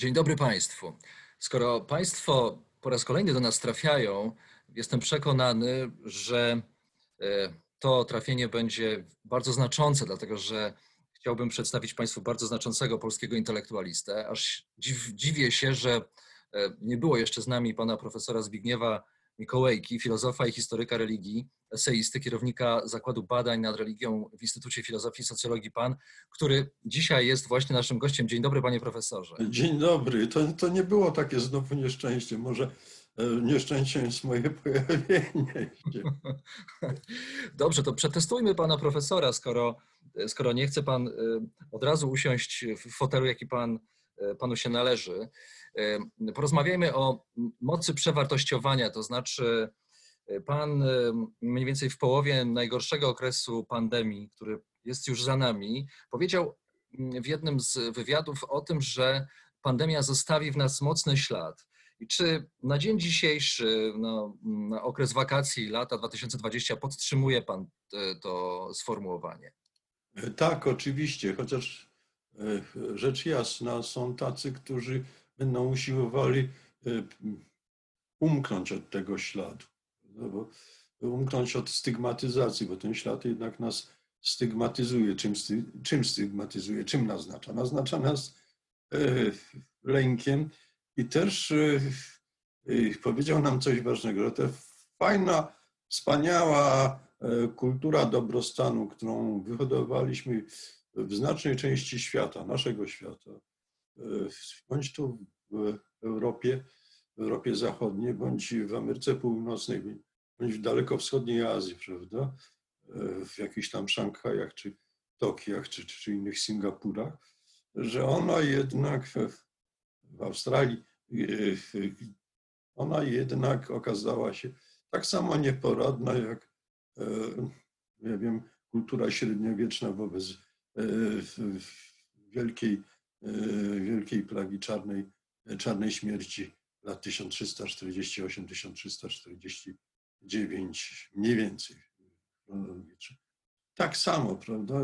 Dzień dobry Państwu. Skoro Państwo po raz kolejny do nas trafiają, jestem przekonany, że e, to trafienie będzie bardzo znaczące, dlatego że chciałbym przedstawić Państwu bardzo znaczącego polskiego intelektualistę. Aż dziw, dziwię się, że e, nie było jeszcze z nami pana profesora Zbigniewa Mikołajki, filozofa i historyka religii, eseisty, kierownika Zakładu Badań nad Religią w Instytucie Filozofii i Socjologii PAN, który dzisiaj jest właśnie naszym gościem. Dzień dobry, panie profesorze. Dzień dobry. To, to nie było takie znowu nieszczęście. Może e, nieszczęściem jest moje pojawienie. Dobrze, to przetestujmy pana profesora, skoro, skoro nie chce pan e, od razu usiąść w fotelu, jaki pan, e, panu się należy. Porozmawiajmy o mocy przewartościowania, to znaczy pan mniej więcej w połowie najgorszego okresu pandemii, który jest już za nami, powiedział w jednym z wywiadów o tym, że pandemia zostawi w nas mocny ślad. I czy na dzień dzisiejszy, no, na okres wakacji lata 2020 podtrzymuje pan to sformułowanie? Tak, oczywiście, chociaż rzecz jasna, są tacy, którzy będą usiłowali e, umknąć od tego śladu, no umknąć od stygmatyzacji, bo ten ślad jednak nas stygmatyzuje. Czym, czym stygmatyzuje? Czym naznacza? Naznacza nas e, lękiem i też e, powiedział nam coś ważnego, że ta fajna, wspaniała kultura dobrostanu, którą wyhodowaliśmy w znacznej części świata, naszego świata, bądź tu w Europie, w Europie Zachodniej, bądź w Ameryce Północnej, bądź w dalekowschodniej Azji, prawda? W jakichś tam Szanghajach, czy Tokiach, czy, czy innych Singapurach, że ona jednak w Australii, ona jednak okazała się tak samo nieporadna jak, nie wiem, kultura średniowieczna wobec wielkiej E, wielkiej plagi czarnej, czarnej śmierci lat 1348-1349, mniej więcej. Tak samo, prawda?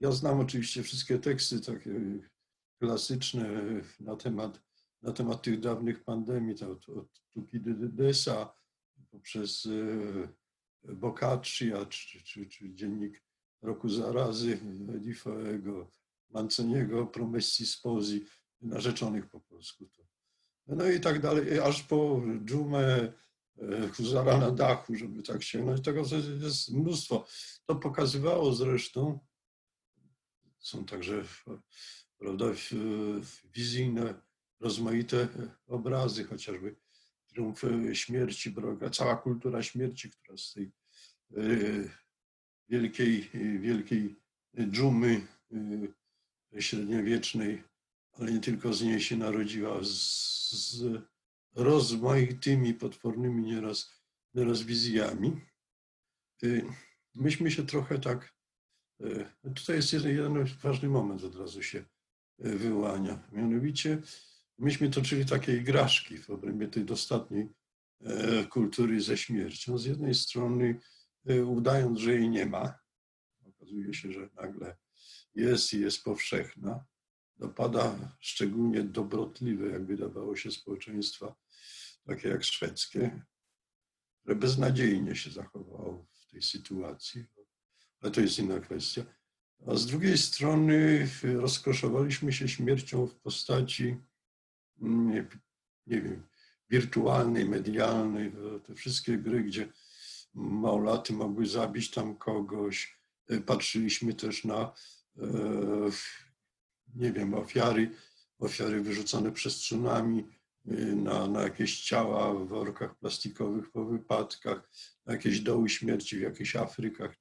Ja znam oczywiście wszystkie teksty takie klasyczne na temat, na temat tych dawnych pandemii, od, od Tukidydesa poprzez e, Boccaccia, czy, czy, czy dziennik roku zarazy Edifoego, Manceniego, Promessi Sposi, narzeczonych po polsku. No i tak dalej, aż po dżumę e, Huzara na dachu, żeby tak sięgnąć. Tego jest mnóstwo. To pokazywało zresztą, są także prawda, wizyjne, rozmaite obrazy, chociażby triumf śmierci, cała kultura śmierci, która z tej e, wielkiej, wielkiej dżumy e, średniowiecznej, ale nie tylko z niej się narodziła, z, z rozmaitymi, potwornymi nieraz, nieraz wizjami. Y, myśmy się trochę tak, y, tutaj jest jeden, jeden ważny moment od razu się y, wyłania, mianowicie myśmy toczyli takie igraszki w obrębie tej dostatniej kultury ze śmiercią. Z jednej strony udając, że jej nie ma, okazuje się, że nagle jest i jest powszechna, dopada szczególnie dobrotliwe, jak wydawało się, społeczeństwa, takie jak szwedzkie, które beznadziejnie się zachowało w tej sytuacji, ale to jest inna kwestia. A z drugiej strony rozkoszowaliśmy się śmiercią w postaci, mm, nie, nie wiem, wirtualnej, medialnej, te wszystkie gry, gdzie małolaty mogły zabić tam kogoś. Patrzyliśmy też na E, nie wiem, ofiary, ofiary wyrzucone przez tsunami y, na, na jakieś ciała w workach plastikowych po wypadkach, na jakieś doły śmierci w jakichś Afrykach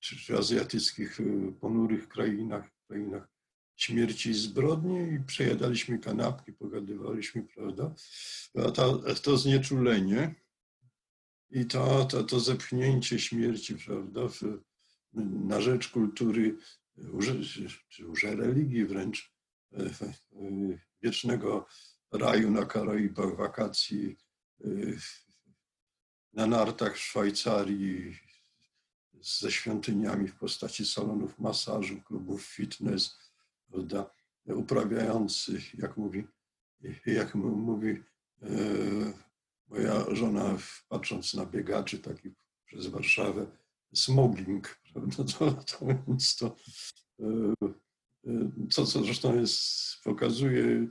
czy, czy, azjatyckich y, ponurych krainach, krainach śmierci i zbrodni i przejadaliśmy kanapki, pogadywaliśmy, prawda? A to, to znieczulenie i to, to, to zepchnięcie śmierci, prawda, w, na rzecz kultury, czy już religii wręcz, wiecznego raju na Karaibach, wakacji na nartach w Szwajcarii, ze świątyniami w postaci salonów masażu, klubów fitness, prawda, uprawiających, jak mówi, jak mówi e, moja żona, patrząc na biegaczy takich przez Warszawę, smogging, prawda, to, to więc to, co, co zresztą jest, pokazuje,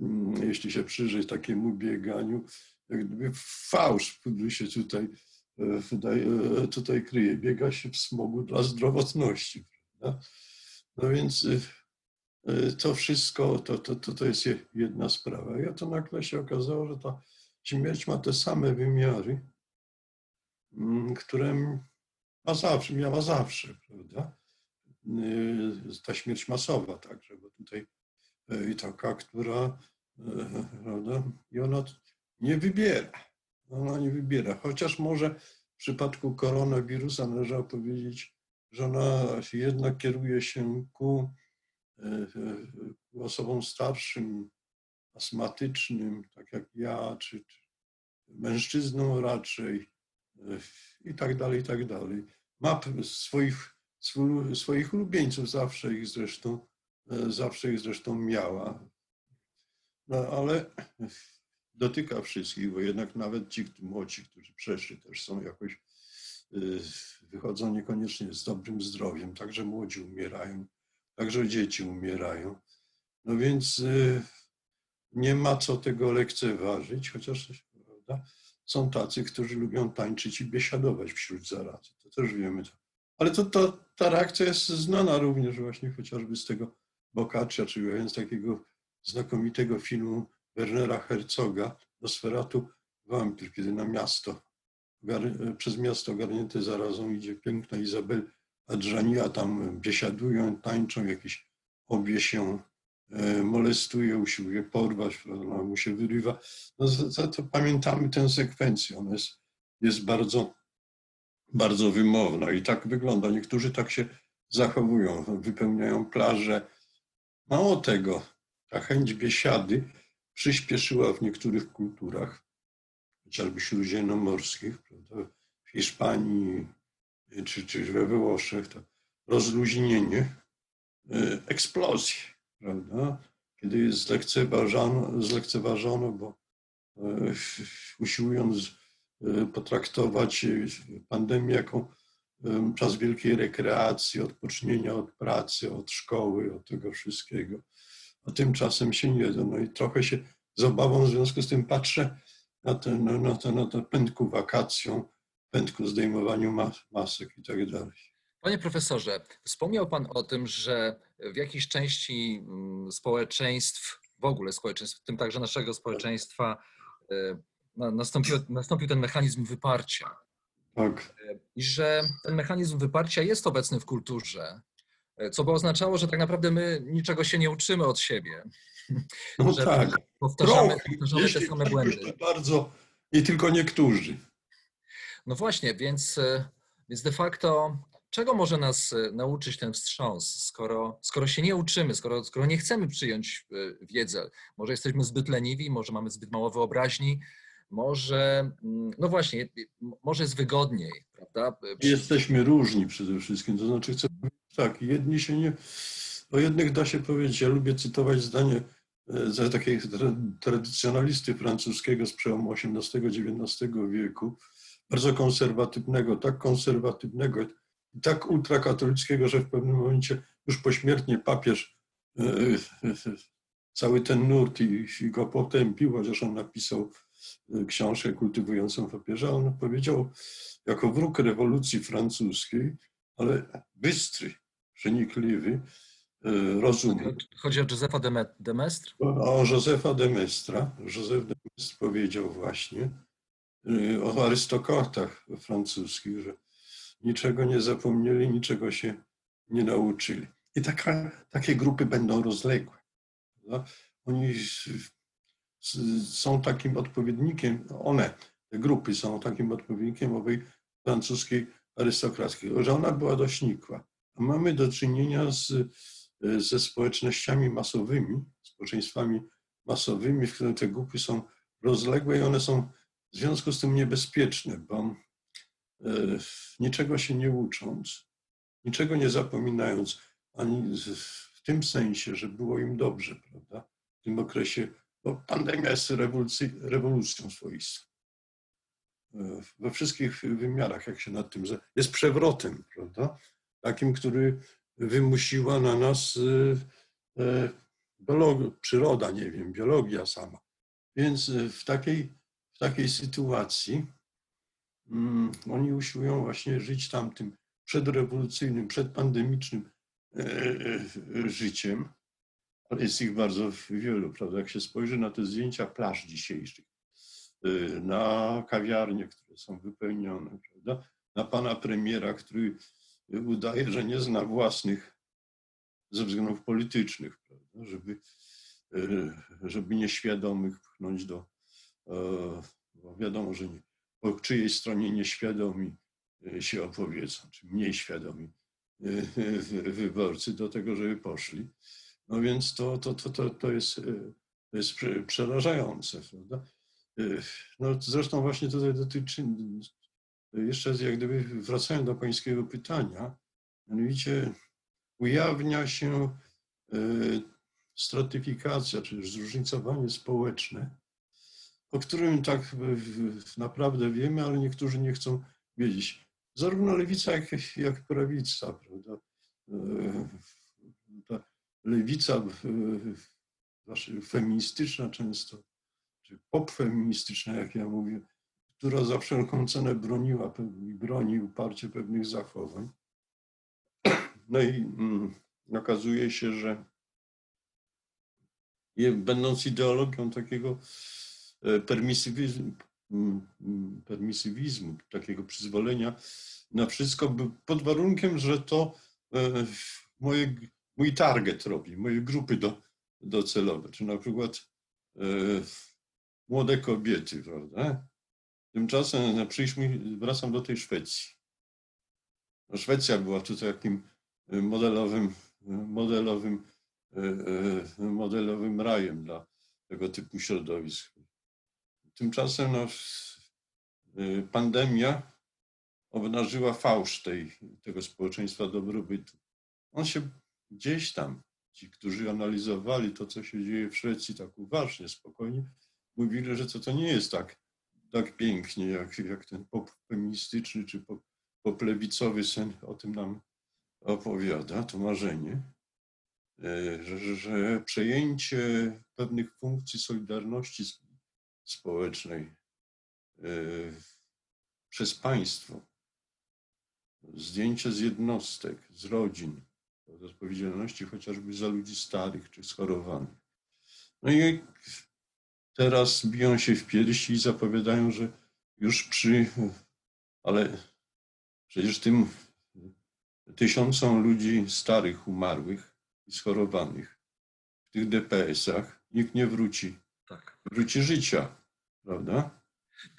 mm, jeśli się przyjrzeć takiemu bieganiu, jak gdyby fałsz, który się tutaj, tutaj, tutaj kryje. Biega się w smogu dla zdrowotności. Prawda? No więc to wszystko to, to, to, to jest jedna sprawa. Ja to nagle się okazało, że ta śmierć ma te same wymiary, mm, które ma zawsze, miała zawsze, prawda? Y, ta śmierć masowa także, bo tutaj y, i taka, która, y, prawda, i ona nie wybiera, ona nie wybiera, chociaż może w przypadku koronawirusa należało powiedzieć, że ona jednak kieruje się ku, osobom starszym, astmatycznym, tak jak ja, czy, czy mężczyznom raczej i tak dalej, i tak dalej. Ma swoich swoich ulubieńców, zawsze ich zresztą, e, zawsze ich zresztą miała. No ale dotyka wszystkich, bo jednak nawet ci młodzi, którzy przeszli, też są jakoś, e, wychodzą niekoniecznie z dobrym zdrowiem, także młodzi umierają, także dzieci umierają. No więc e, nie ma co tego lekceważyć, chociaż prawda, są tacy, którzy lubią tańczyć i biesiadować wśród zarazy. To też wiemy. Ale to, to, ta reakcja jest znana również właśnie chociażby z tego Boccaccia, czyli takiego znakomitego filmu Wernera Herzoga, Nosferatu Wampir, kiedy na miasto, przez miasto ogarnięte zarazą idzie piękna Izabel Adżani, a tam biesiadują, tańczą, jakieś obie się e, molestuje, usiłuje porwać, mu się wyrywa. No, to, to pamiętamy tę sekwencję, ona jest, jest bardzo bardzo wymowna i tak wygląda. Niektórzy tak się zachowują, wypełniają plaże. Mało tego, ta chęć biesiady przyspieszyła w niektórych kulturach, chociażby śródziemnomorskich, prawda? w Hiszpanii czy, czy we Włoszech, to rozluźnienie, e, eksplozji, prawda? kiedy zlekceważono, zlekceważono bo e, usiłując potraktować y, pandemię jako czas wielkiej rekreacji, odpocznienia od pracy, od szkoły, od tego wszystkiego. A tymczasem się nie da. No i trochę się z obawą w związku z tym patrzę na ten, na ten, na ten pędku wakacją, pędku zdejmowaniu mas, masek i tak dalej. Panie profesorze, wspomniał Pan o tym, że w jakiejś części mm, społeczeństw, w ogóle społeczeństw, w tym także naszego społeczeństwa, y, nastąpił, nastąpił ten mechanizm wyparcia. Tak. I że ten mechanizm wyparcia jest obecny w kulturze, co by oznaczało, że tak naprawdę my niczego się nie uczymy od siebie. No że tak. Powtarzamy, powtarzamy te same błędy. Bardzo i tylko niektórzy. No właśnie, więc, więc de facto czego może nas nauczyć ten wstrząs, skoro, skoro się nie uczymy, skoro, skoro nie chcemy przyjąć e, wiedzę? Może jesteśmy zbyt leniwi, może mamy zbyt mało wyobraźni, może, mm, no właśnie, może jest wygodniej, prawda? Jesteśmy różni przede wszystkim, to znaczy chcę powiedzieć tak, jedni się nie, o jednych da się powiedzieć, ja lubię cytować zdanie e, za takiego tradycjonalisty francuskiego z przełomu XVIII-XIX wieku, bardzo konserwatywnego, tak konserwatywnego tak ultrakatolickiego, że w pewnym momencie już pośmiertnie papież e, e, cały ten nurt i, i go potępił, chociaż on napisał książkę kultywującą papieża, on powiedział jako wróg rewolucji francuskiej, ale bystry, przenikliwy, e, rozumu. Chodzi o Józefa de, Me- de Maistre? O Józefa de Maistra. Józef de Maistre powiedział właśnie y, o arystokratach francuskich, że niczego nie zapomnieli, niczego się nie nauczyli. I taka, takie grupy będą rozległe. prawda? Oni są takim odpowiednikiem, one, te grupy są takim odpowiednikiem owej francuskiej arystokracji, że ona była dość nikła. A mamy do czynienia z, ze społecznościami masowymi, społeczeństwami masowymi, w których te grupy są rozległe i one są w związku z tym niebezpieczne, bo e, niczego się nie ucząc, niczego nie zapominając, ani w tym sensie, że było im dobrze, prawda? W tym okresie, bo pandemia jest rewolucją swoistą. E, We wszystkich wymiarach, jak się nad tym. Jest przewrotem, prawda? Takim, który wymusiła na nas e, e, przyroda, nie wiem, biologia sama. Więc w takiej, w takiej sytuacji mm, oni usiłują właśnie żyć tamtym przedrewolucyjnym, przedpandemicznym e, e, życiem, jest ich bardzo wielu, prawda? Jak się spojrzy na te zdjęcia plaż dzisiejszych, e, na kawiarnie, które są wypełnione, prawda? Na pana premiera, który udaje, że nie zna własnych ze względów politycznych, prawda? Żeby, e, żeby nieświadomych pchnąć do, e, bo wiadomo, że nie, po czyjej stronie nieświadomi e, się opowiedzą, czy mniej świadomi e, wyborcy do tego, żeby poszli. No więc to, to, to, to, to, jest, e, to jest prze- przerażające, prawda? E, No zresztą właśnie tutaj dotyczy, jeszcze jak gdyby wracając do pańskiego pytania, mianowicie ujawnia się e, stratyfikacja, czy zróżnicowanie społeczne, o którym tak naprawdę wiemy, ale niektórzy nie chcą wiedzieć. Zarówno lewica, jak, jak prawica, prawda? Lewica znaczy feministyczna często, czy popfeministyczna, jak ja mówię, która za wszelką cenę broniła i broni uparcie pewnych zachowań. No i mm, okazuje się, że będąc ideologią takiego e, permisywizmu, mm, mm, permisywizmu, takiego przyzwolenia na wszystko, pod warunkiem, że to e, moje, mój target robi, moje grupy do, docelowe, czy na przykład e, młode kobiety, prawda? Tymczasem no, przyjdźmy, wracam do tej Szwecji. No, Szwecja była tutaj takim e, modelowym, e, modelowym, e, modelowym rajem dla tego typu środowisk. Tymczasem no, pandemia obnażyła fałsz tej, tego społeczeństwa dobrobytu. On się gdzieś tam, ci, którzy analizowali to, co się dzieje w Szwecji tak uważnie, spokojnie, mówili, że to, to nie jest tak, tak pięknie, jak, jak ten feministyczny czy pop, poplewicowy sen o tym nam opowiada, to marzenie, e, że, że przejęcie pewnych funkcji solidarności sp- społecznej e, przez państwo, zdjęcie z jednostek, z rodzin, od odpowiedzialności chociażby za ludzi starych czy schorowanych. No i teraz biją się w piersi i zapowiadają, że już przy, ale przecież tym tysiącom ludzi starych, umarłych i schorowanych w tych DPS-ach nikt nie wróci, Tak. wróci życia, prawda?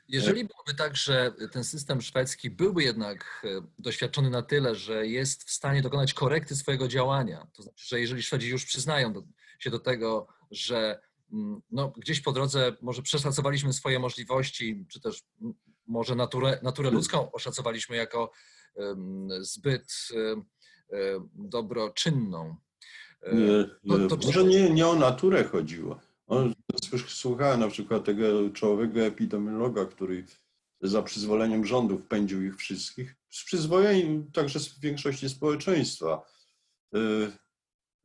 Jeżeli byłoby tak, że ten system szwedzki byłby jednak e, doświadczony na tyle, że jest w stanie dokonać korekty swojego działania, to znaczy, że jeżeli Szwedzi już przyznają do, się do tego, że mm, no, gdzieś po drodze może przeszacowaliśmy swoje możliwości, czy też mm, może naturę, naturę ludzką oszacowaliśmy jako em, zbyt em, dobroczynną. E, Nie, no to może nie, nie o naturę chodziło. On, słuchałem na przykład tego czołowego epidemiologa, który za przyzwoleniem rządów pędził ich wszystkich, z przyzwoleniem także z większości społeczeństwa. E,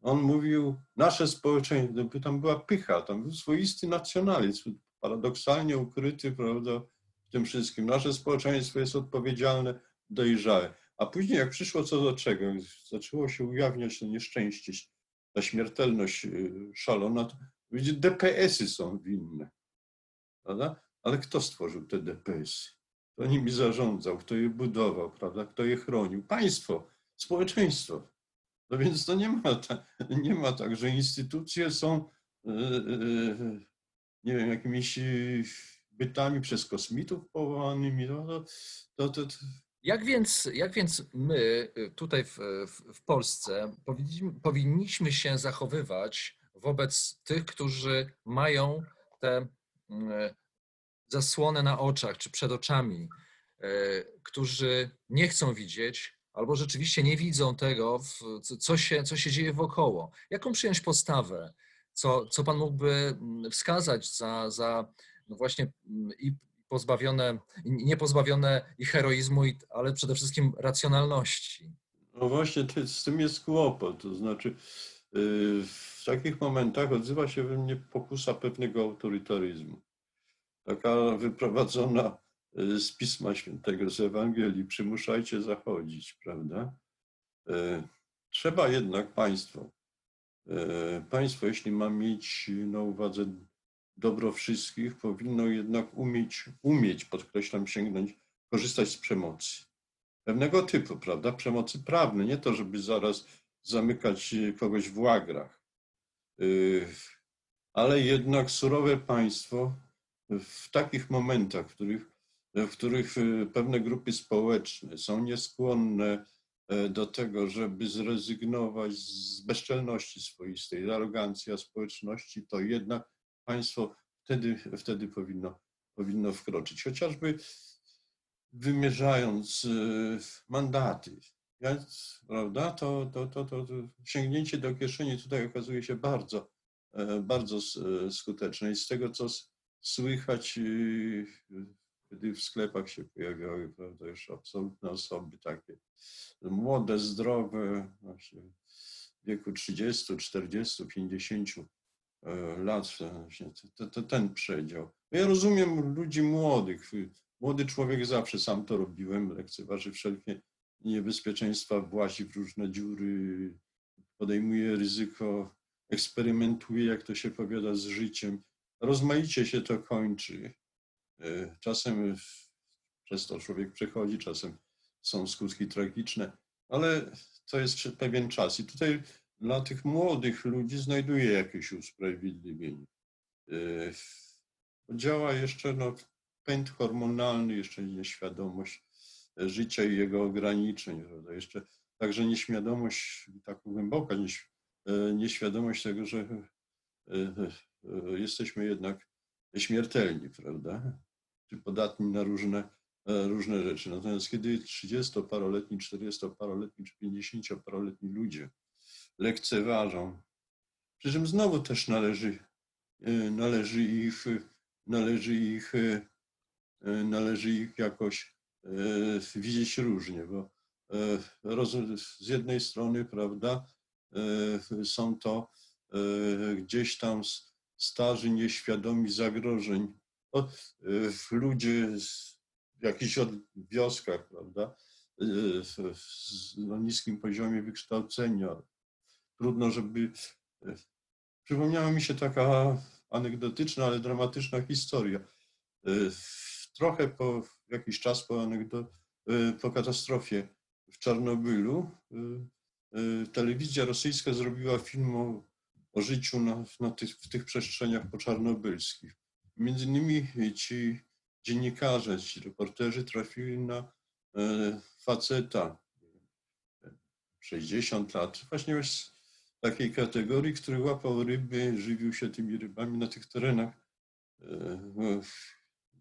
On mówił, nasze społeczeństwo, tam była pycha, tam był swoisty nacjonalizm, paradoksalnie ukryty, prawda, w tym wszystkim. Nasze społeczeństwo jest odpowiedzialne, dojrzałe. A później jak przyszło co do czego, zaczęło się ujawniać to nieszczęście ta śmiertelność y, szalona, będzie DPS-y są winne. Prawda? Ale kto stworzył te DPS-y? Kto nimi zarządzał, kto je budował, prawda? kto je chronił? Państwo, społeczeństwo. No więc to nie ma, ta, nie ma tak, że instytucje są, y, y, nie wiem, jakimiś bytami przez kosmitów powołanymi. No, to, to, to, to, Jak więc, jak więc my y, tutaj w, w, w Polsce powinniśmy, powinniśmy się zachowywać wobec tych, którzy mają te mm, zasłonę na oczach czy przed oczami, y, którzy nie chcą widzieć albo rzeczywiście nie widzą tego, co- się, co się dzieje wokoło. Jaką przyjąć postawę? Co, co Pan mógłby mm, wskazać za, za no właśnie mm, i pozbawione, i nie pozbawione i heroizmu, ale przede wszystkim racjonalności? no właśnie z tym jest kłopot. To znaczy, w takich momentach odzywa się we mnie pokusa pewnego autorytaryzmu. Taka wyprowadzona y, z Pisma Świętego, z Ewangelii, przymuszajcie zachodzić, prawda? Y, Trzeba jednak państwo, y, państwo, jeśli ma mieć na uwadze dobro wszystkich, powinno jednak umieć, umieć, podkreślam, sięgnąć, korzystać z przemocy. Pewnego typu, prawda? Przemocy prawnej, nie to, żeby zaraz zamykać y, kogoś w łagrach. Y, Ale jednak surowe państwo w takich momentach, w których, w których y, pewne grupy społeczne są nieskłonne e, do tego, żeby zrezygnować z bezczelności swoistej, z arogancji a społeczności, to jednak państwo wtedy, wtedy powinno, powinno wkroczyć. Chociażby wymierzając mandaty, więc, prawda, to, to, to, to, sięgnięcie do kieszeni tutaj okazuje się bardzo, e, bardzo e, skuteczne. I z tego, co słychać, kiedy w sklepach się pojawiały, prawda, już absolutne osoby takie młode, zdrowe, właśnie w wieku 30, 40, 50 e, lat, e, właśnie to, to, ten przedział. Ja rozumiem ludzi młodych. Młody człowiek zawsze sam to robiłem, lekceważy wszelkie niebezpieczeństwa, włazi w różne dziury, podejmuje ryzyko, eksperymentuje, jak to się powiada, z życiem. Rozmaicie się to kończy. E, Czasem przez to człowiek przechodzi, czasem są skutki tragiczne, ale to jest pewien czas. I tutaj dla tych młodych ludzi znajduje jakieś usprawiedliwienie. E, Działa jeszcze no, pęd hormonalny, jeszcze nieświadomość życia i jego ograniczeń, prawda? jeszcze także nieświadomość, tak głęboka nieś, e, nieświadomość tego, że e, e, jesteśmy jednak śmiertelni, prawda? Czy podatni na różne, różne rzeczy. Natomiast kiedy 30-paroletni, 40-paroletni czy 50-paroletni ludzie lekceważą, przy czym znowu też należy, należy ich, należy ich, należy ich jakoś widzieć różnie, bo e, z jednej strony, prawda, e, są to e, gdzieś tam starzy, nieświadomi zagrożeń, e, ludzie w jakichś wioskach, prawda, e, no, niskim poziomie wykształcenia. Trudno, żeby. e, Przypomniała mi się taka anegdotyczna, ale dramatyczna historia. E, Trochę po jakiś czas po, anegdo, e, po katastrofie w Czarnobylu e, e, telewizja rosyjska zrobiła film o, o życiu na, na tych, w tych przestrzeniach poczarnobylskich. Między innymi ci dziennikarze, ci reporterzy trafili na e, faceta, 60 lat, właśnie z takiej kategorii, który łapał ryby, żywił się tymi rybami na tych terenach, e, no,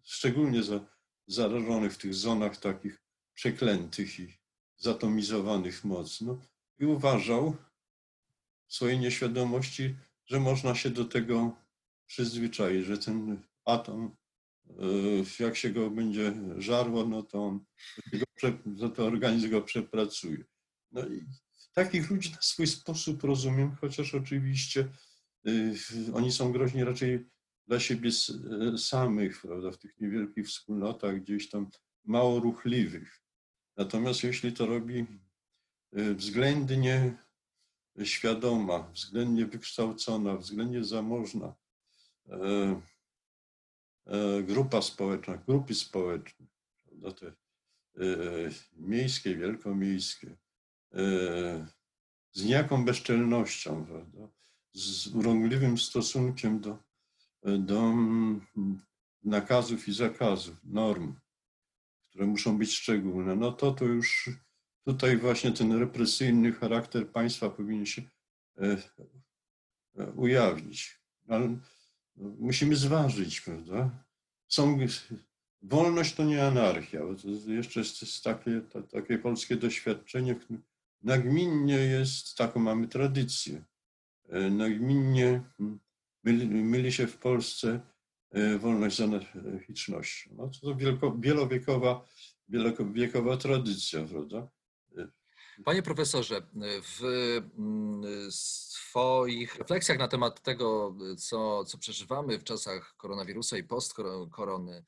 szczególnie za, zarażonych w tych zonach takich przeklętych i zatomizowanych mocno. I uważał w swojej nieświadomości, że można się do tego przyzwyczaić, że ten atom, e, jak się go będzie żarło, no to on, to, to organizm go przepracuje. No i takich ludzi na swój sposób rozumiem, chociaż oczywiście y, oni są groźni raczej dla siebie y, samych, prawda, w tych niewielkich wspólnotach, gdzieś tam mało ruchliwych. Natomiast jeśli to robi y, względnie świadoma, względnie wykształcona, względnie zamożna e, e, grupa społeczna, grupy społeczne, prawda, te e, miejskie, wielkomiejskie, z niejaką bezczelnością, prawda, z urągliwym stosunkiem do, do mm, nakazów i zakazów, norm, które muszą być szczególne, no to to już tutaj właśnie ten represyjny charakter państwa powinien się e, ujawnić. Ale musimy zważyć, prawda? Są, wolność to nie anarchia. To jeszcze jest takie, to, takie polskie doświadczenie, nagminnie jest, taką mamy tradycję, e, nagminnie myli, myli się w Polsce wolność z anarchicznością. No, to wielko, wielowiekowa, wielowiekowa tradycja, prawda? Panie profesorze, w mm, swoich refleksjach na temat tego, co, co przeżywamy w czasach koronawirusa i post-korony,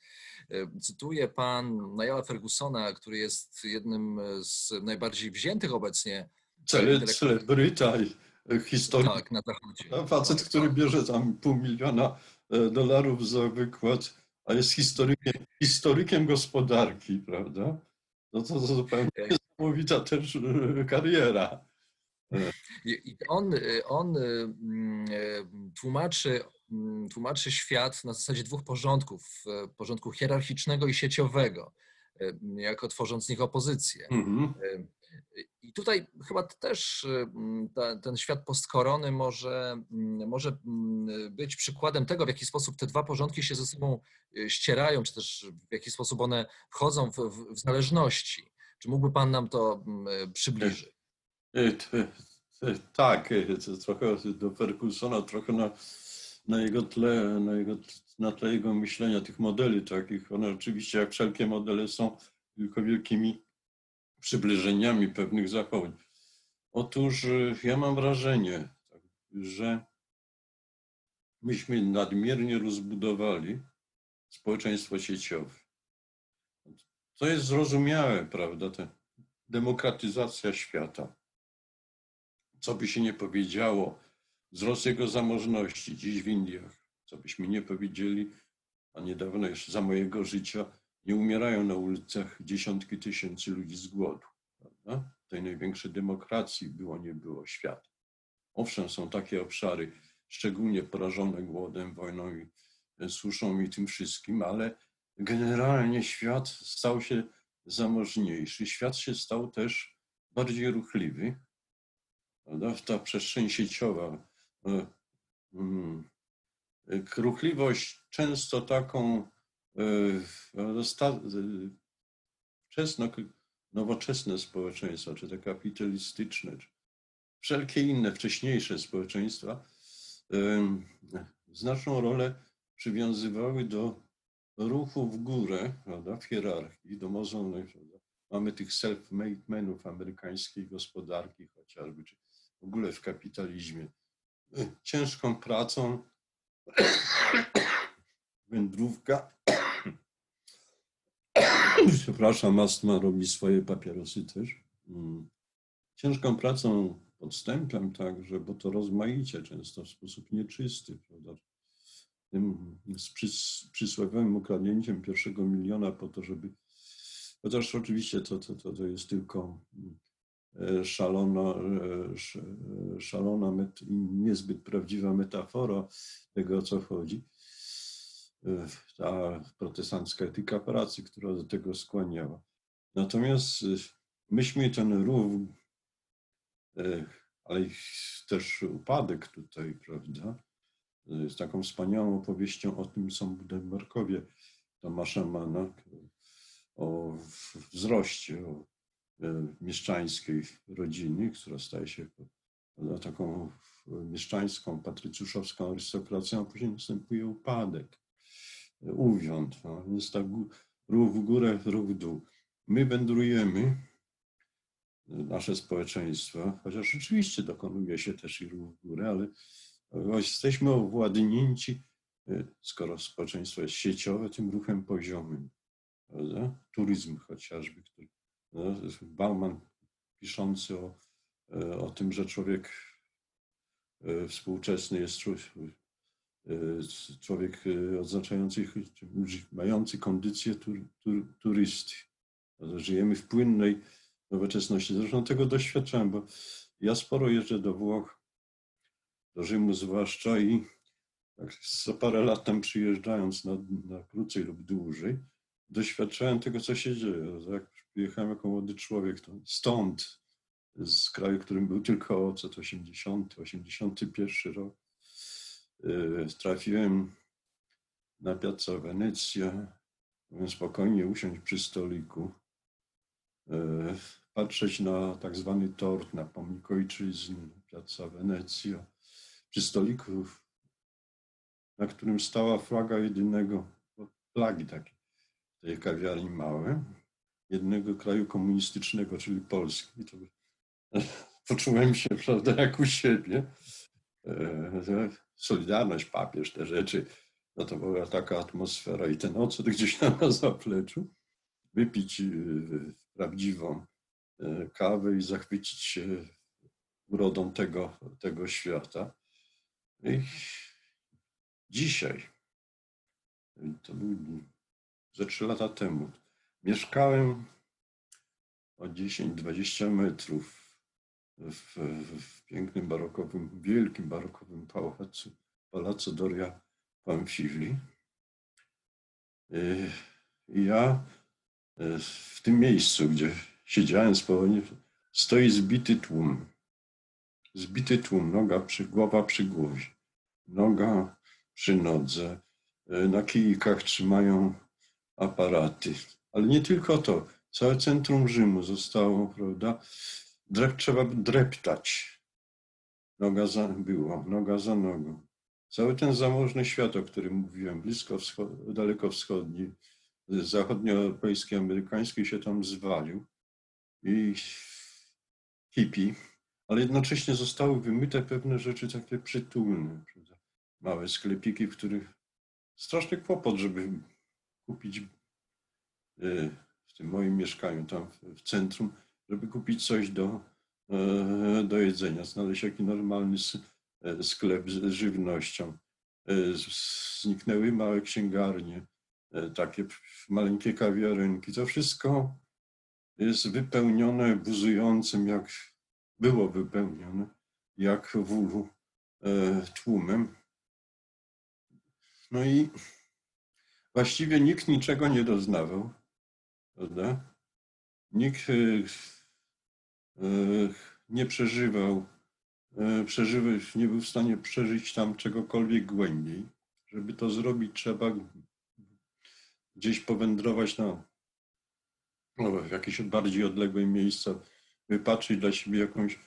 cytuje pan Nialla Fergusona, który jest jednym z najbardziej wziętych obecnie. Celebryta historii. Tak, na zachodzie. Facet, który bierze tam pół miliona e, dolarów za wykład, a jest historykiem, historykiem gospodarki, prawda? No to, to zupełnie niesamowita też e, kariera. I on, on mm, e, tłumaczy, mm, tłumaczy świat na zasadzie dwóch porządków, e, porządku hierarchicznego i sieciowego, jako tworząc z nich opozycję. Mhm. I tutaj chyba też ta, ten świat postkorony może, może być przykładem tego, w jaki sposób te dwa porządki się ze sobą ścierają, czy też w jaki sposób one wchodzą w, w zależności. Czy mógłby Pan nam to mm, przybliżyć? E, e, tak, trochę do Fergusona, trochę na, na jego tle, na, jego, na tle jego myślenia, tych modeli takich. One oczywiście, jak wszelkie modele, są tylko wielkimi przybliżeniami pewnych zachowań. Otóż ja mam wrażenie, że myśmy nadmiernie rozbudowali społeczeństwo sieciowe. To jest zrozumiałe, prawda? Ta demokratyzacja świata. Co by się nie powiedziało, wzrost jego zamożności dziś w Indiach, co byśmy nie powiedzieli, a niedawno jeszcze za mojego życia nie umierają na ulicach dziesiątki tysięcy ludzi z głodu. Prawda? Tej największej demokracji było, nie było świata. Owszem, są takie obszary, szczególnie porażone głodem, wojną i suszą i tym wszystkim, ale generalnie świat stał się zamożniejszy. Świat się stał też bardziej ruchliwy. Prawda? Ta przestrzeń sieciowa, e, mm, ruchliwość często taką e, wczesno, nowoczesne społeczeństwa, czy te kapitalistyczne, czy wszelkie inne wcześniejsze społeczeństwa, znaczną rolę przywiązywały do ruchu w górę, prawda, w hierarchii domożonej. Prawda. Mamy tych self-made menów amerykańskiej gospodarki chociażby, czy w ogóle w kapitalizmie. Ciężką pracą, wędrówka. Przepraszam, astma robi swoje papierosy też. Mm. Ciężką pracą podstępem także, bo to rozmaicie, często w sposób nieczysty, prawda? tym z przys, przysłowiowym ukradnięciem pierwszego miliona po to, żeby. Chociaż oczywiście to, to, to, to jest tylko e, szalona, e, szalona met, niezbyt prawdziwa metafora tego, o co chodzi. E, ta protestancka etyka pracy, która do tego skłaniała. Natomiast myśmy ten ruch, ale też upadek tutaj, prawda, z taką wspaniałą opowieścią o tym są Budenbergowie Tomasza Mana, o wzroście, o e, mieszczańskiej rodziny, która staje się taką mieszczańską, patrycjuszowską arystokracją, a później następuje upadek, uwiąd. No, tak ruch w górę, ruch w dół. My wędrujemy, nasze społeczeństwo, chociaż rzeczywiście dokonuje się też i ruch w górę, ale Jesteśmy owładnięci, y, skoro społeczeństwo jest sieciowe, tym ruchem poziomym. Prawda? Turyzm chociażby, który, no, Bauman piszący o, o tym, że człowiek e, współczesny jest człowiek, człowiek e, oznaczający, mający kondycję tur, tur, turysty. Żyjemy w płynnej nowoczesności. Zresztą tego doświadczałem, bo ja sporo jeżdżę do Włoch, do Rzymu zwłaszcza i tak co parę lat tam przyjeżdżając na, na krócej lub dłużej, doświadczałem tego, co się dzieje. Jak przyjechałem jako młody człowiek, to stąd, z kraju, którym był tylko ocet 80, 81 rok, trafiłem na Piazza Wenecja, mogłem spokojnie usiąść przy stoliku, yy, patrzeć na tak zwany tort, na pomnik ojczyzny, Piazza Wenecja, przy stoliku, na którym stała flaga jedynego, flagi takie, tej kawiarni małe, jednego kraju komunistycznego, czyli Polski. To poczułem się, prawda, jak u siebie. Solidarność, papież, te rzeczy. No to była taka atmosfera i ten ocet gdzieś na zapleczu. Wypić e, prawdziwą e, kawę i zachwycić się urodą tego, tego świata. I dzisiaj, to był ze trzy lata temu, mieszkałem o 10-20 metrów w, w, pięknym barokowym, wielkim barokowym pałacu, Palazzo Doria Pamfili. I ja w tym miejscu, gdzie siedziałem spokojnie, stoi zbity tłum. Zbity tłum, noga przy, głowa przy głowie, noga przy nodze. Na kijkach trzymają aparaty. Ale nie tylko to. Całe centrum Rzymu zostało, prawda? Drep, trzeba dreptać. Noga za, było, noga za nogą. Cały ten zamożny świat, o którym mówiłem, blisko wschod, daleko wschodni, zachodnioeuropejski, amerykański się tam zwalił. I hippie, ale jednocześnie zostały wymyte pewne rzeczy takie przytulne. Małe sklepiki, w których straszny kłopot, żeby kupić e, w tym moim mieszkaniu, tam w centrum, żeby kupić coś do, e, do jedzenia, znaleźć jakiś normalny e, sklep z żywnością. Zniknęły małe księgarnie, takie maleńkie kawiarenki. To wszystko jest wypełnione buzującym, jak było wypełnione, jak wulu tłumem. No i właściwie nikt niczego nie doznawał, prawda? Nikt e, e, nie przeżywał, e, przeżywać, nie był w stanie przeżyć tam czegokolwiek głębiej. Żeby to zrobić, trzeba gdzieś powędrować na no, w jakieś bardziej odległe miejsca, wypatrzyć dla siebie jakąś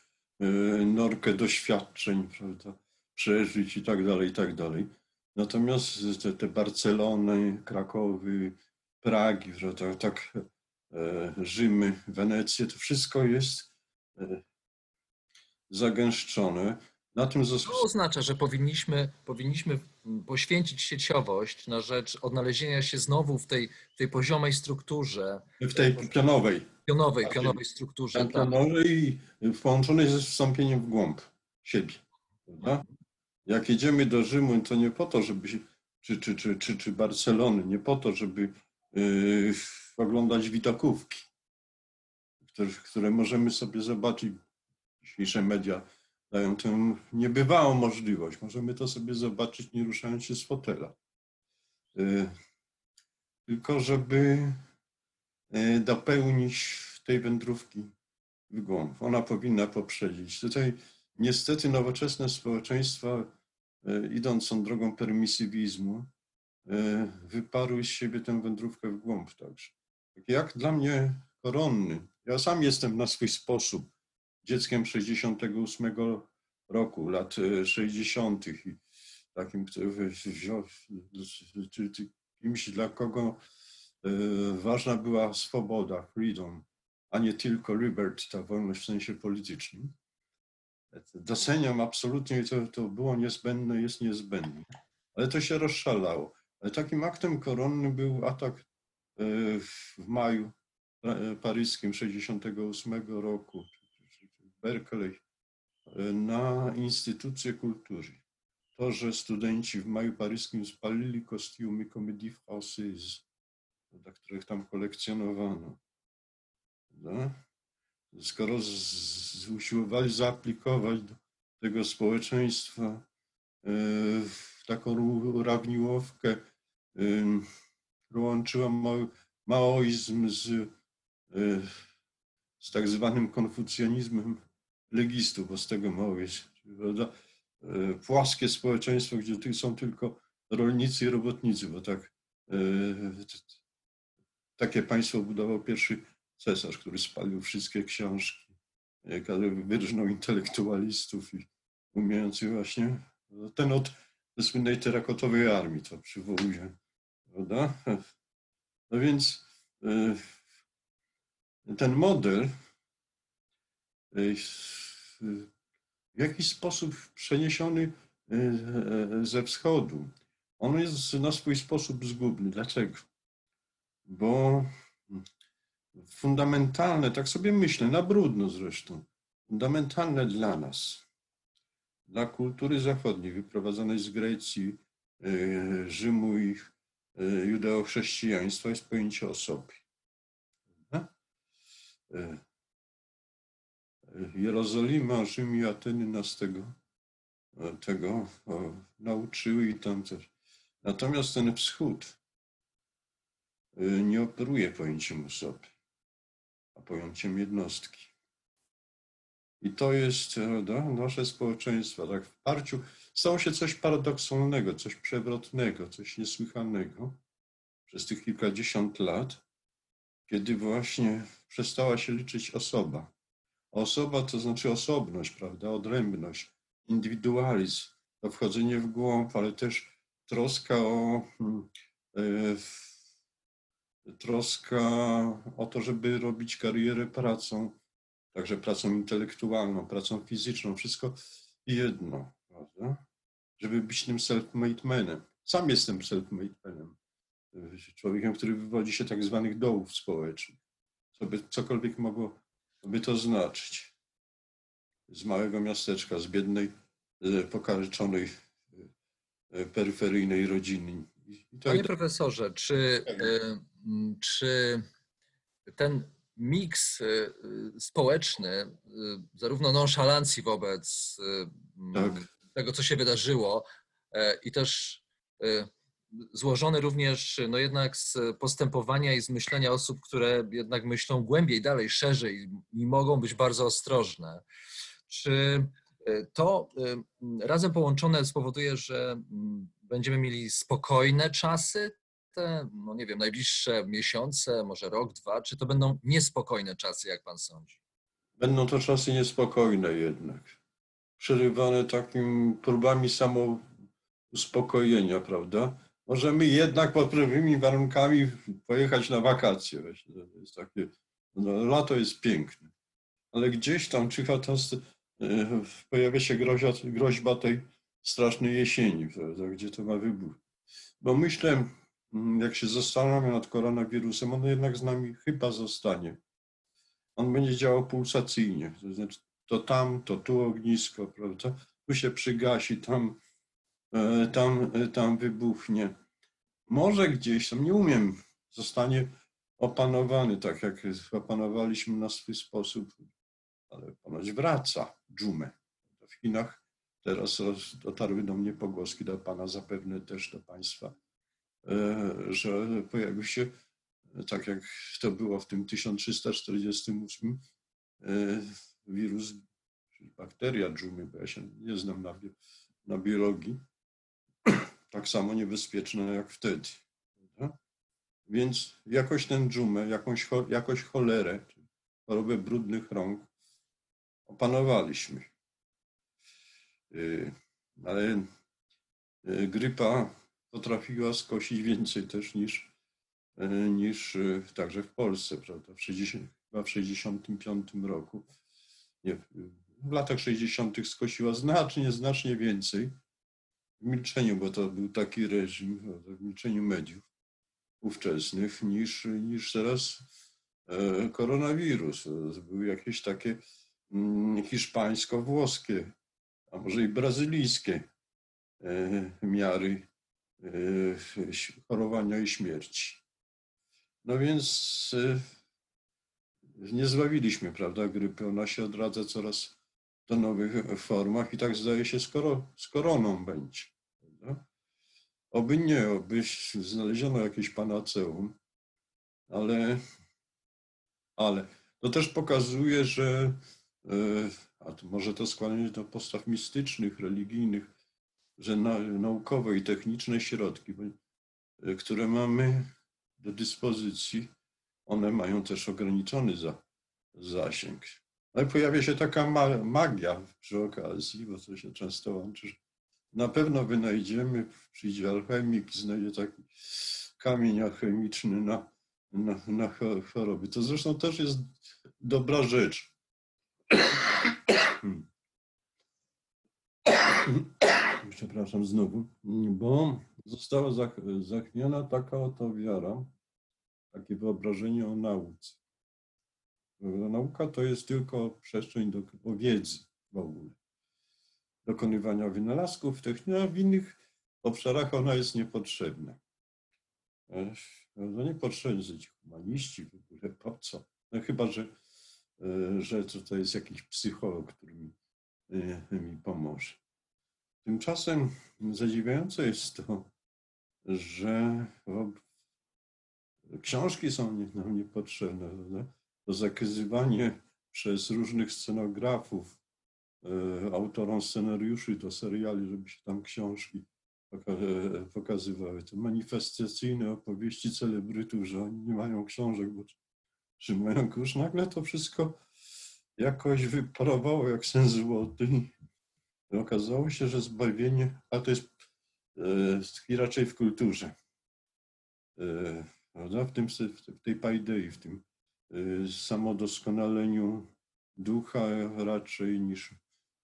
norkę doświadczeń, prawda? przeżyć i tak dalej, i tak dalej. Natomiast te, te Barcelony, Krakowy, Pragi, tak, tak e, Rzymy, Wenecje, to wszystko jest e, zagęszczone. Na tym To oznacza, że powinniśmy, powinniśmy poświęcić sieciowość na rzecz odnalezienia się znowu w tej, tej poziomej strukturze. W tej pionowej. Pionowej, pionowej strukturze. Tak. Pionowej i połączonej ze wstąpieniem w głąb siebie. Prawda? Jak jedziemy do Rzymu, to nie po to, żeby, czy, czy, czy, czy, czy Barcelony, nie po to, żeby yy, oglądać widokówki, które, które możemy sobie zobaczyć. Dzisiejsze media dają tę niebywałą możliwość. Możemy to sobie zobaczyć, nie ruszając się z fotela. Yy, tylko żeby yy, dopełnić tej wędrówki w głąb. Ona powinna poprzedzić. Tutaj niestety nowoczesne społeczeństwa E, idąc tą drogą permisywizmu, wyparły z siebie tę wędrówkę w głąb także. Tak jak dla mnie koronny. Ja sam jestem na swój sposób dzieckiem 68 roku, lat 60. E, i takim, kimś, dla kogo ważna była swoboda, freedom, a nie tylko liberty, ta wolność w sensie politycznym doceniam absolutnie, to, to było niezbędne, jest niezbędne. Ale to się rozszalało. Ale takim aktem koronnym był atak e, w maju e, paryskim 68 roku, w Berkeley, na instytucje kultury. To, że studenci w maju paryskim spalili kostiumy Comédie Française, dla których tam kolekcjonowano. No? Skoro z, usiłowali zaaplikować do tego społeczeństwa e, w taką urawniłowkę, która łączyła maoizm z, e, z tak zwanym konfucjanizmem legistów, bo z tego maoizm. Prawda? E, płaskie społeczeństwo, gdzie są tylko rolnicy i robotnicy, bo tak takie państwo budował pierwszy cesarz, który spalił wszystkie książki, wyrżnął intelektualistów i umiejący właśnie ten od słynnej terakotowej armii to przywołuje, prawda? No więc ten model e, w jakiś sposób przeniesiony e, ze wschodu, on jest na swój sposób zgubny. Dlaczego? Bo fundamentalne, tak sobie myślę, na brudno zresztą, fundamentalne dla nas, dla kultury zachodniej wyprowadzonej z Grecji, e, Rzymu i judeo-chrześcijaństwa jest pojęcie osoby. E, Jerozolima, Rzym i Ateny nas tego, tego nauczyły i tam też. Natomiast ten wschód nie operuje pojęciem osoby pojęciem jednostki. I to jest prawda, nasze społeczeństwo. Tak w parciu stało się coś paradoksalnego, coś przewrotnego, coś niesłychanego przez tych kilkadziesiąt lat, kiedy właśnie przestała się liczyć osoba. Osoba to znaczy osobność, prawda, odrębność, indywidualizm, to wchodzenie w głąb, ale też troska o hmm, e, troska o to, żeby robić karierę pracą, także pracą intelektualną, pracą fizyczną, wszystko jedno, prawda? Żeby być tym self-made manem. Sam jestem self-made manem. Człowiekiem, który wywodzi się tak zwanych dołów społecznych. Co by, cokolwiek mogłoby to znaczyć. Z małego miasteczka, z biednej, e, pokarzeczonej, e, peryferyjnej rodziny. Panie profesorze, czy Mm, czy ten miks społeczny, zarówno nonszalancji wobec tak. tego, co się wydarzyło, e, i też złożony również no jednak z postępowania i z myślenia osób, które jednak myślą głębiej, dalej, szerzej i mogą być bardzo ostrożne. Czy to razem połączone spowoduje, że mm, będziemy mieli spokojne czasy, te, no nie wiem, najbliższe miesiące, może rok, dwa, czy to będą niespokojne czasy, jak pan sądzi? Będą to czasy niespokojne jednak, przerywane takimi próbami samouspokojenia, prawda? Możemy jednak pod pewnymi warunkami pojechać na wakacje. Właśnie. To jest takie, no, lato jest piękne, ale gdzieś tam czyha to, e, pojawia się groźba, groźba tej strasznej jesieni, prawda? gdzie to ma wybuch. Bo myślę, Mm, jak się zastanawiam nad koronawirusem, on jednak z nami chyba zostanie. On będzie działał pulsacyjnie, to znaczy to tam, to tu ognisko, prawda? Tu się przygasi, tam, tam, e, tam wybuchnie. Może gdzieś tam, nie umiem, zostanie opanowany, tak jak opanowaliśmy na swój sposób, ale ponoć wraca dżumę. W Chinach teraz dotarły do mnie pogłoski, do Pana zapewne też do Państwa, E, że pojawił się, tak jak to było w tym 1348, e, wirus, czyli bakteria dżumy, bo ja się nie znam na, na biologii, tak samo niebezpieczna jak wtedy. Więc jakoś ten dżumę, jakąś, jakoś cholerę, chorobę brudnych rąk opanowaliśmy. E, ale grypa potrafiła skosić więcej też niż, e, niż także w Polsce, prawda? W 60, chyba w 65 roku. Nie, w latach 60. skosiła znacznie, znacznie więcej milczeniu, bo to był taki reżim, prawda, w milczeniu mediów ówczesnych, niż, niż teraz e, koronawirus. Były jakieś takie mm, hiszpańsko-włoskie, a może i brazylijskie e, miary e, chorowania i śmierci. No więc nie zbawiliśmy, prawda, grypy. Ona się odradza coraz do nowych formach i tak zdaje się skoro, z koroną będzie. Prawda? Oby nie, oby znaleziono jakieś panaceum, ale, ale to też pokazuje, że a to może to skłaniać do postaw mistycznych, religijnych, że na, naukowe i techniczne środki, które mamy do dyspozycji, one mają też ograniczony za, zasięg. Ale pojawia się taka magia przy okazji, bo to się często łączy, że na pewno wynajdziemy, przyjdzie alchemik, znajdzie taki kamień alchemiczny na, na, na choroby. To zresztą też jest dobra rzecz. Przepraszam znowu, bo została zachwiana taka oto wiara, takie wyobrażenie o nauce. Nauka to jest tylko przestrzeń do, do wiedzy w ogóle. Dokonywania wynalazków, technik, a w innych obszarach ona jest niepotrzebna. No niepotrzebni są ci humaniści w ogóle, po co? No chyba, że, e, że to jest jakiś psycholog, który mi, e, mi pomoże. Tymczasem zadziwiające jest to, że książki są nam niepotrzebne. Prawda? To zakazywanie przez różnych scenografów, e, autorom scenariuszy do seriali, żeby się tam książki pokazywały. Te manifestacyjne opowieści celebrytów, że oni nie mają książek, bo trzymają kurz. Nagle to wszystko jakoś wyparowało jak sen złoty. I okazało się, że zbawienie, a to jest tkwi raczej w kulturze. E, prawda? W, tym, w tej paidei, w tym e, samodoskonaleniu ducha raczej niż,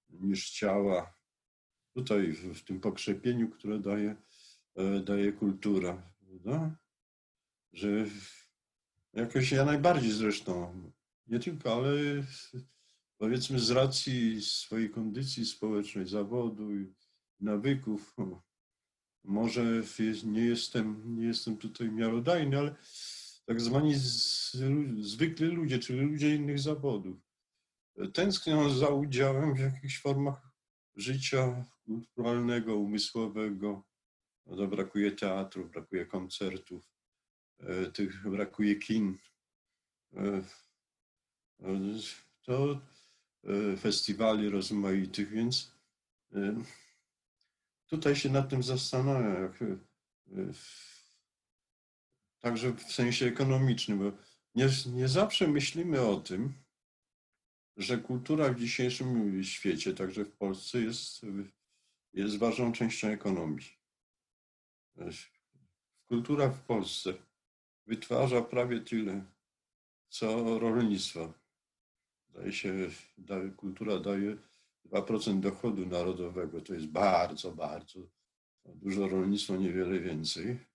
niż ciała. Tutaj w, w tym pokrzepieniu, które daje, e, daje kultura. Prawda? Że jakoś ja najbardziej zresztą, nie tylko, ale powiedzmy z racji swojej kondycji społecznej, zawodu i nawyków, może nie jestem, nie jestem tutaj miarodajny, ale tak zwani zwykli ludzie, czyli ludzie innych zawodów, tęsknią za udziałem w jakichś formach życia kulturalnego, umysłowego. No brakuje teatru, brakuje koncertów, e, tych brakuje kin. E, to e, festiwali rozmaitych, więc tutaj się nad tym zastanawiam, jak, także w sensie ekonomicznym, bo nie, nie zawsze myślimy o tym, że kultura w dzisiejszym świecie, także w Polsce, jest, jest ważną częścią ekonomii. Kultura w Polsce wytwarza prawie tyle, co rolnictwo. Daje się, daje, kultura daje 2% dochodu narodowego to jest bardzo, bardzo dużo rolnictwo, niewiele więcej.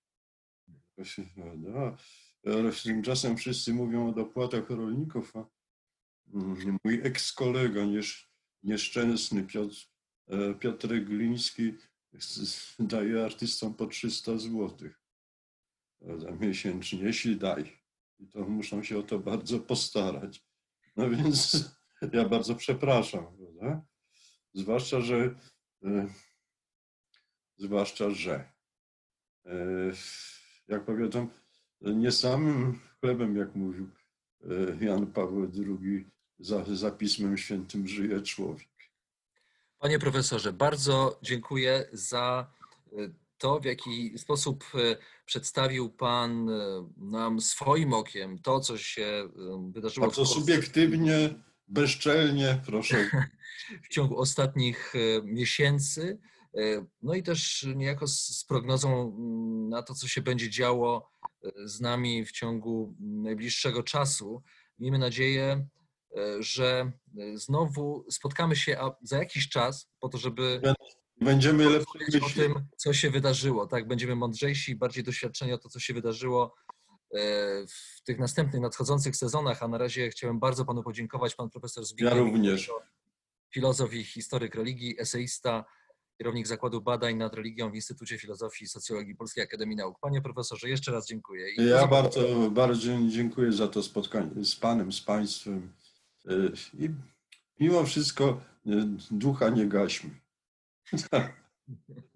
Ale tymczasem wszyscy mówią o dopłatach rolników, a mój eks-kolega, nieszczęsny Piotr, e, Piotr Gliński daje artystom po 300 zł miesięcznie, jeśli daj. I to muszą się o to bardzo postarać. No więc ja bardzo przepraszam. Prawda? Zwłaszcza, że e, zwłaszcza, że e, jak powiadam, nie samym chlebem, jak mówił e, Jan Paweł II, za, za Pismem Świętym żyje człowiek. Panie profesorze, bardzo dziękuję za to, w jaki sposób przedstawił Pan nam swoim okiem to, co się wydarzyło. Bardzo subiektywnie, bezczelnie, proszę. w ciągu ostatnich e, miesięcy. E, no i też niejako z prognozą mm, na to, co się będzie działo e, z nami w ciągu najbliższego czasu. Miejmy nadzieję, że znowu spotkamy się za jakiś czas po to, żeby będziemy lepsi o tym, co się wydarzyło. Tak, będziemy mądrzejsi, bardziej doświadczeni o to, co się wydarzyło w tych następnych, nadchodzących sezonach, a na razie chciałem bardzo panu podziękować. Pan profesor Zbigniew Ja również. Filozof i historyk religii, eseista, kierownik Zakładu Badań nad Religią w Instytucie Filozofii i Socjologii Polskiej Akademii Nauk. Panie profesorze, jeszcze raz dziękuję. I Ja bardzo, bardzo dziękuję za to spotkanie z Panem, z Państwem. Y, I mimo wszystko y, ducha nie gaśmy.